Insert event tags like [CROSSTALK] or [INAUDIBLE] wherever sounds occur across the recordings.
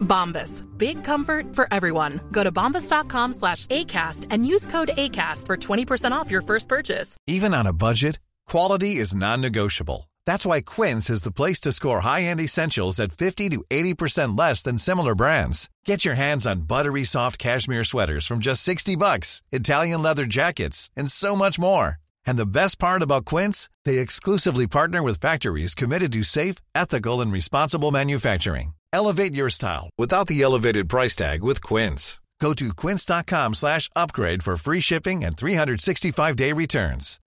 Bombas. Big comfort for everyone. Go to bombas.com slash ACAST and use code ACAST for 20% off your first purchase. Even on a budget, quality is non-negotiable. That's why Quince is the place to score high-end essentials at 50 to 80% less than similar brands. Get your hands on buttery soft cashmere sweaters from just 60 bucks, Italian leather jackets, and so much more. And the best part about Quince, they exclusively partner with factories committed to safe, ethical, and responsible manufacturing. Elevate your style without the elevated price tag with Quince. Go to quince.com slash upgrade for free shipping and 365-day returns.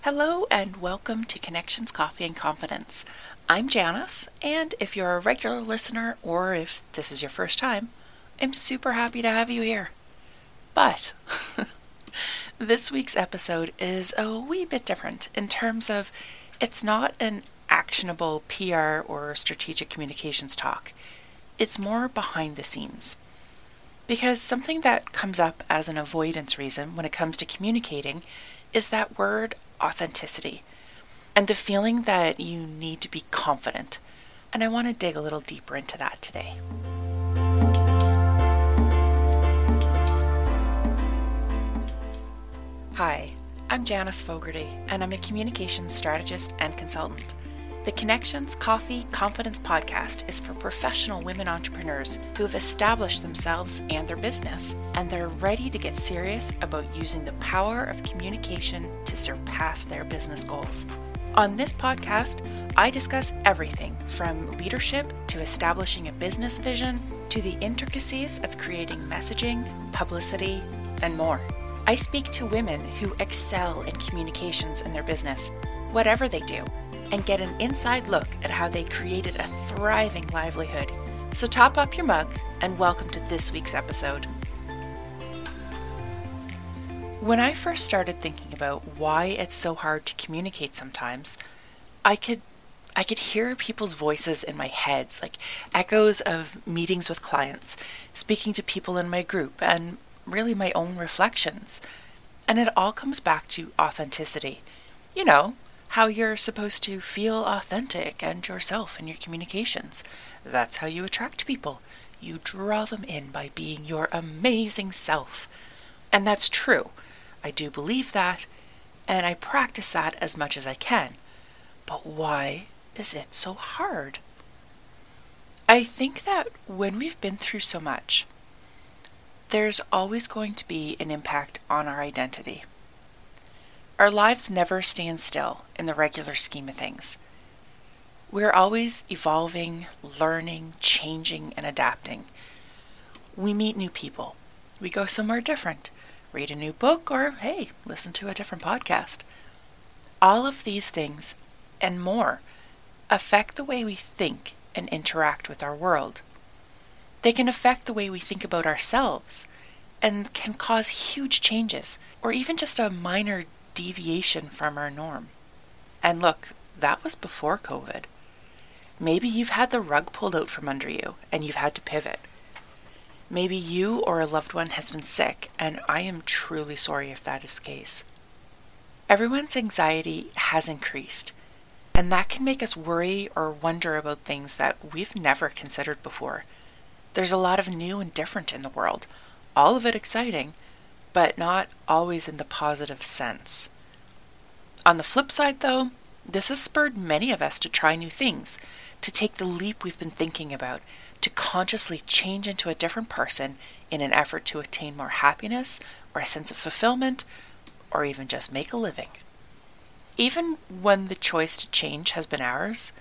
Hello, and welcome to Connections Coffee and Confidence. I'm Janice, and if you're a regular listener or if this is your first time, I'm super happy to have you here. But [LAUGHS] this week's episode is a wee bit different in terms of it's not an actionable PR or strategic communications talk, it's more behind the scenes. Because something that comes up as an avoidance reason when it comes to communicating is that word authenticity and the feeling that you need to be confident. And I want to dig a little deeper into that today. Hi, I'm Janice Fogarty, and I'm a communications strategist and consultant. The Connections Coffee Confidence podcast is for professional women entrepreneurs who have established themselves and their business, and they're ready to get serious about using the power of communication to surpass their business goals. On this podcast, I discuss everything from leadership to establishing a business vision to the intricacies of creating messaging, publicity, and more. I speak to women who excel in communications in their business, whatever they do, and get an inside look at how they created a thriving livelihood. So top up your mug and welcome to this week's episode. When I first started thinking about why it's so hard to communicate sometimes, I could I could hear people's voices in my heads, like echoes of meetings with clients, speaking to people in my group, and really my own reflections. And it all comes back to authenticity. You know, how you're supposed to feel authentic and yourself in your communications. That's how you attract people. You draw them in by being your amazing self. And that's true. I do believe that, and I practice that as much as I can. But why is it so hard? I think that when we've been through so much, there's always going to be an impact on our identity. Our lives never stand still in the regular scheme of things. We're always evolving, learning, changing, and adapting. We meet new people. We go somewhere different, read a new book, or hey, listen to a different podcast. All of these things and more affect the way we think and interact with our world. They can affect the way we think about ourselves and can cause huge changes or even just a minor deviation from our norm. And look, that was before COVID. Maybe you've had the rug pulled out from under you and you've had to pivot. Maybe you or a loved one has been sick, and I am truly sorry if that is the case. Everyone's anxiety has increased, and that can make us worry or wonder about things that we've never considered before. There's a lot of new and different in the world, all of it exciting, but not always in the positive sense. On the flip side, though, this has spurred many of us to try new things, to take the leap we've been thinking about, to consciously change into a different person in an effort to attain more happiness or a sense of fulfillment, or even just make a living. even when the choice to change has been ours,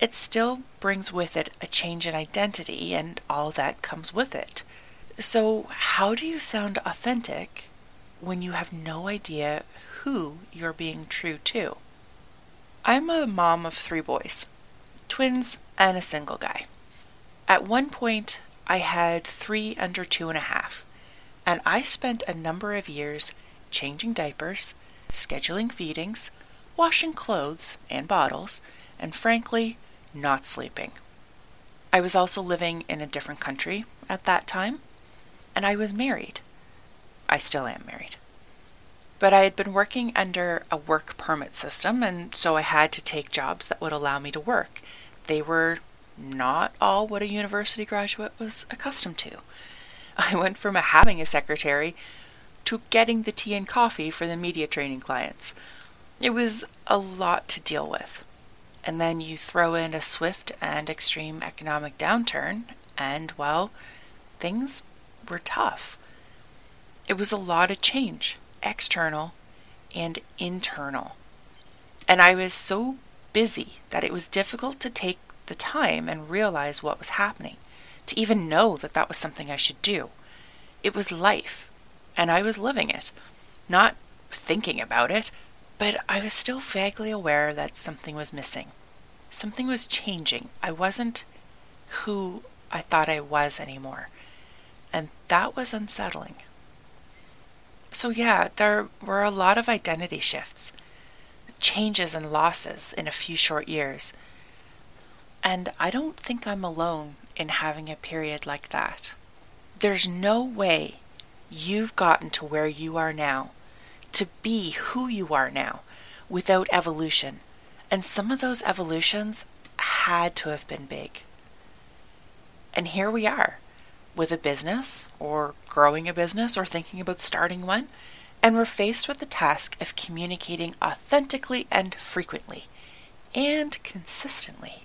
it still brings with it a change in identity and all that comes with it. So, how do you sound authentic when you have no idea who you're being true to? I'm a mom of three boys, twins, and a single guy. At one point, I had three under two and a half, and I spent a number of years changing diapers, scheduling feedings, washing clothes and bottles, and frankly, not sleeping. I was also living in a different country at that time, and I was married. I still am married. But I had been working under a work permit system, and so I had to take jobs that would allow me to work. They were not all what a university graduate was accustomed to. [LAUGHS] I went from having a secretary to getting the tea and coffee for the media training clients. It was a lot to deal with. And then you throw in a swift and extreme economic downturn, and well, things were tough. It was a lot of change, external and internal. And I was so busy that it was difficult to take the time and realize what was happening, to even know that that was something I should do. It was life, and I was living it, not thinking about it, but I was still vaguely aware that something was missing. Something was changing. I wasn't who I thought I was anymore. And that was unsettling. So, yeah, there were a lot of identity shifts, changes and losses in a few short years. And I don't think I'm alone in having a period like that. There's no way you've gotten to where you are now, to be who you are now, without evolution. And some of those evolutions had to have been big. And here we are with a business, or growing a business, or thinking about starting one, and we're faced with the task of communicating authentically and frequently, and consistently.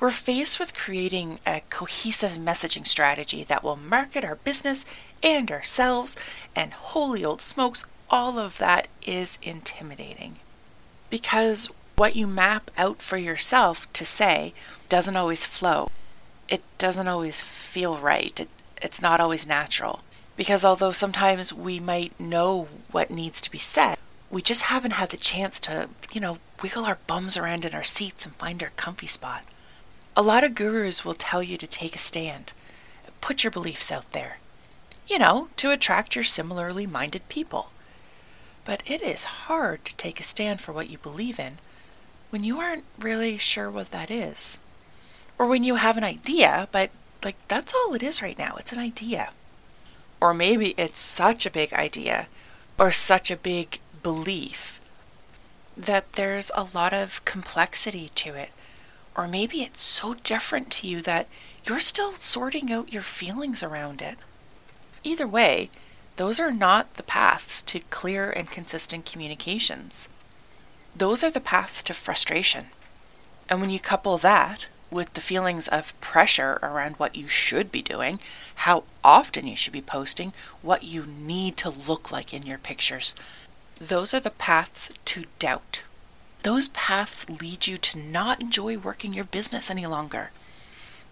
We're faced with creating a cohesive messaging strategy that will market our business and ourselves, and holy old smokes, all of that is intimidating. Because what you map out for yourself to say doesn't always flow it doesn't always feel right. It, it's not always natural. Because although sometimes we might know what needs to be said, we just haven't had the chance to, you know, wiggle our bums around in our seats and find our comfy spot. A lot of gurus will tell you to take a stand, put your beliefs out there, you know, to attract your similarly minded people. But it is hard to take a stand for what you believe in when you aren't really sure what that is. Or when you have an idea, but like that's all it is right now. It's an idea. Or maybe it's such a big idea or such a big belief that there's a lot of complexity to it. Or maybe it's so different to you that you're still sorting out your feelings around it. Either way, those are not the paths to clear and consistent communications. Those are the paths to frustration. And when you couple that with the feelings of pressure around what you should be doing, how often you should be posting, what you need to look like in your pictures. Those are the paths to doubt. Those paths lead you to not enjoy working your business any longer.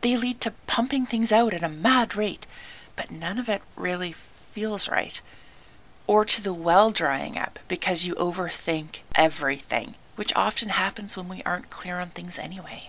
They lead to pumping things out at a mad rate, but none of it really feels right. Or to the well drying up because you overthink everything, which often happens when we aren't clear on things anyway.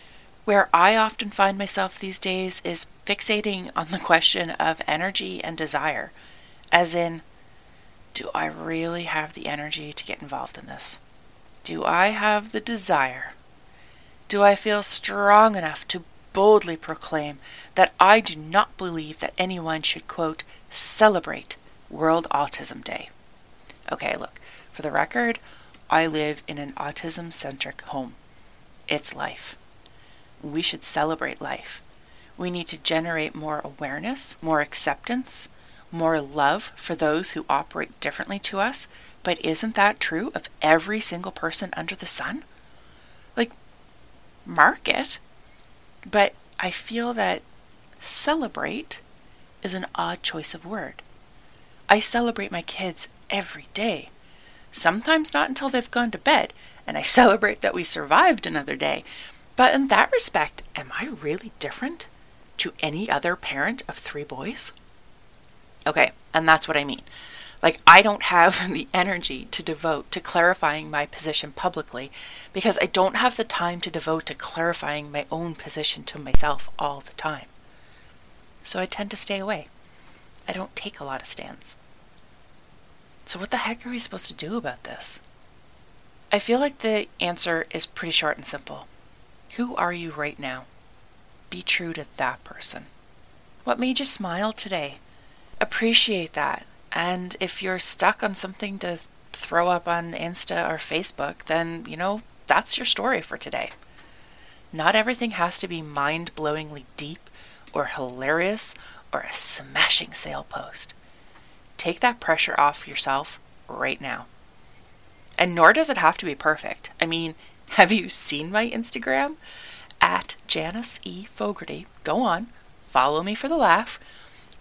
where I often find myself these days is fixating on the question of energy and desire. As in, do I really have the energy to get involved in this? Do I have the desire? Do I feel strong enough to boldly proclaim that I do not believe that anyone should, quote, celebrate World Autism Day? Okay, look, for the record, I live in an autism centric home. It's life. We should celebrate life. We need to generate more awareness, more acceptance, more love for those who operate differently to us. But isn't that true of every single person under the sun? Like, mark it. But I feel that celebrate is an odd choice of word. I celebrate my kids every day. Sometimes not until they've gone to bed, and I [LAUGHS] celebrate that we survived another day. But in that respect, am I really different to any other parent of three boys? Okay, and that's what I mean. Like, I don't have [LAUGHS] the energy to devote to clarifying my position publicly because I don't have the time to devote to clarifying my own position to myself all the time. So I tend to stay away. I don't take a lot of stands. So, what the heck are we supposed to do about this? I feel like the answer is pretty short and simple. Who are you right now? Be true to that person. What made you smile today? Appreciate that. And if you're stuck on something to throw up on Insta or Facebook, then, you know, that's your story for today. Not everything has to be mind blowingly deep or hilarious or a smashing sale post. Take that pressure off yourself right now. And nor does it have to be perfect. I mean, have you seen my Instagram? At Janice E. Fogarty. Go on, follow me for the laugh,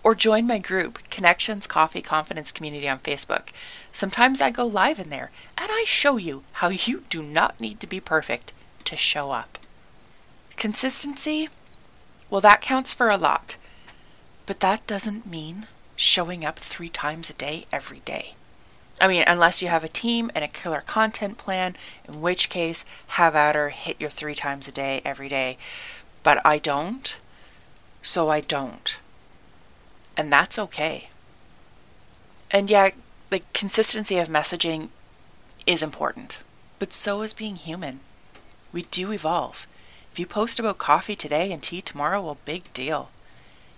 or join my group, Connections Coffee Confidence Community on Facebook. Sometimes I go live in there, and I show you how you do not need to be perfect to show up. Consistency? Well, that counts for a lot. But that doesn't mean showing up three times a day every day. I mean, unless you have a team and a killer content plan, in which case, have at her, hit your three times a day every day. But I don't, so I don't. And that's okay. And yeah, the consistency of messaging is important, but so is being human. We do evolve. If you post about coffee today and tea tomorrow, well, big deal.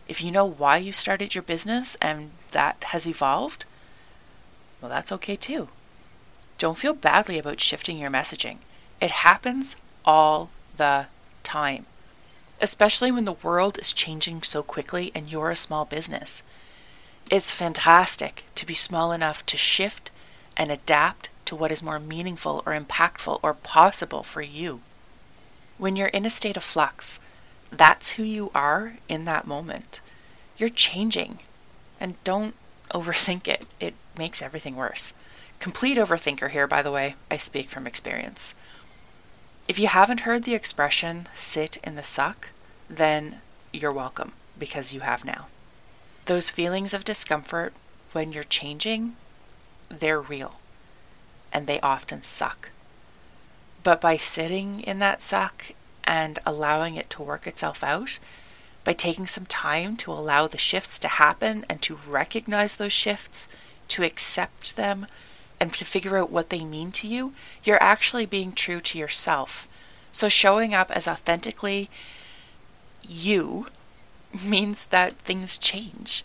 If you know why you started your business and that has evolved, well, that's okay too. Don't feel badly about shifting your messaging. It happens all the time, especially when the world is changing so quickly and you're a small business. It's fantastic to be small enough to shift and adapt to what is more meaningful or impactful or possible for you. When you're in a state of flux, that's who you are in that moment. You're changing. And don't overthink it, it makes everything worse. Complete overthinker here, by the way, I speak from experience. If you haven't heard the expression sit in the suck, then you're welcome because you have now. Those feelings of discomfort when you're changing, they're real and they often suck. But by sitting in that suck and allowing it to work itself out, by taking some time to allow the shifts to happen and to recognize those shifts, to accept them, and to figure out what they mean to you, you're actually being true to yourself. So showing up as authentically you means that things change.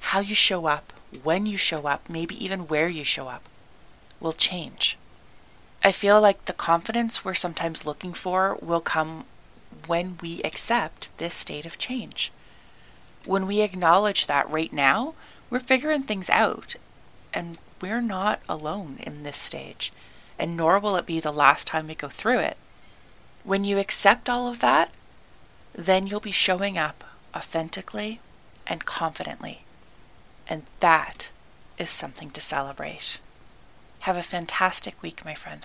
How you show up, when you show up, maybe even where you show up, will change. I feel like the confidence we're sometimes looking for will come when we accept this state of change. When we acknowledge that right now, we're figuring things out and we're not alone in this stage, and nor will it be the last time we go through it. When you accept all of that, then you'll be showing up authentically and confidently. And that is something to celebrate. Have a fantastic week, my friend.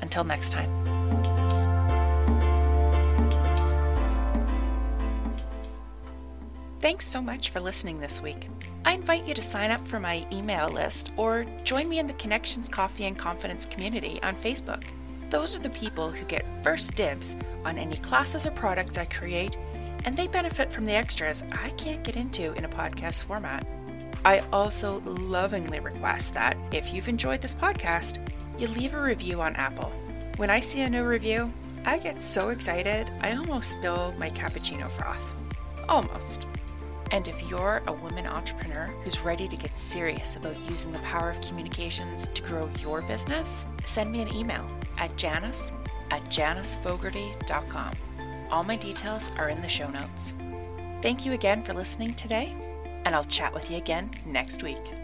Until next time. Thanks so much for listening this week. I invite you to sign up for my email list or join me in the Connections Coffee and Confidence community on Facebook. Those are the people who get first dibs on any classes or products I create, and they benefit from the extras I can't get into in a podcast format. I also lovingly request that if you've enjoyed this podcast, you leave a review on Apple. When I see a new review, I get so excited I almost spill my cappuccino froth. Almost. And if you're a woman entrepreneur who's ready to get serious about using the power of communications to grow your business, send me an email at janice at janicefogarty.com. All my details are in the show notes. Thank you again for listening today and I'll chat with you again next week.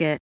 Target.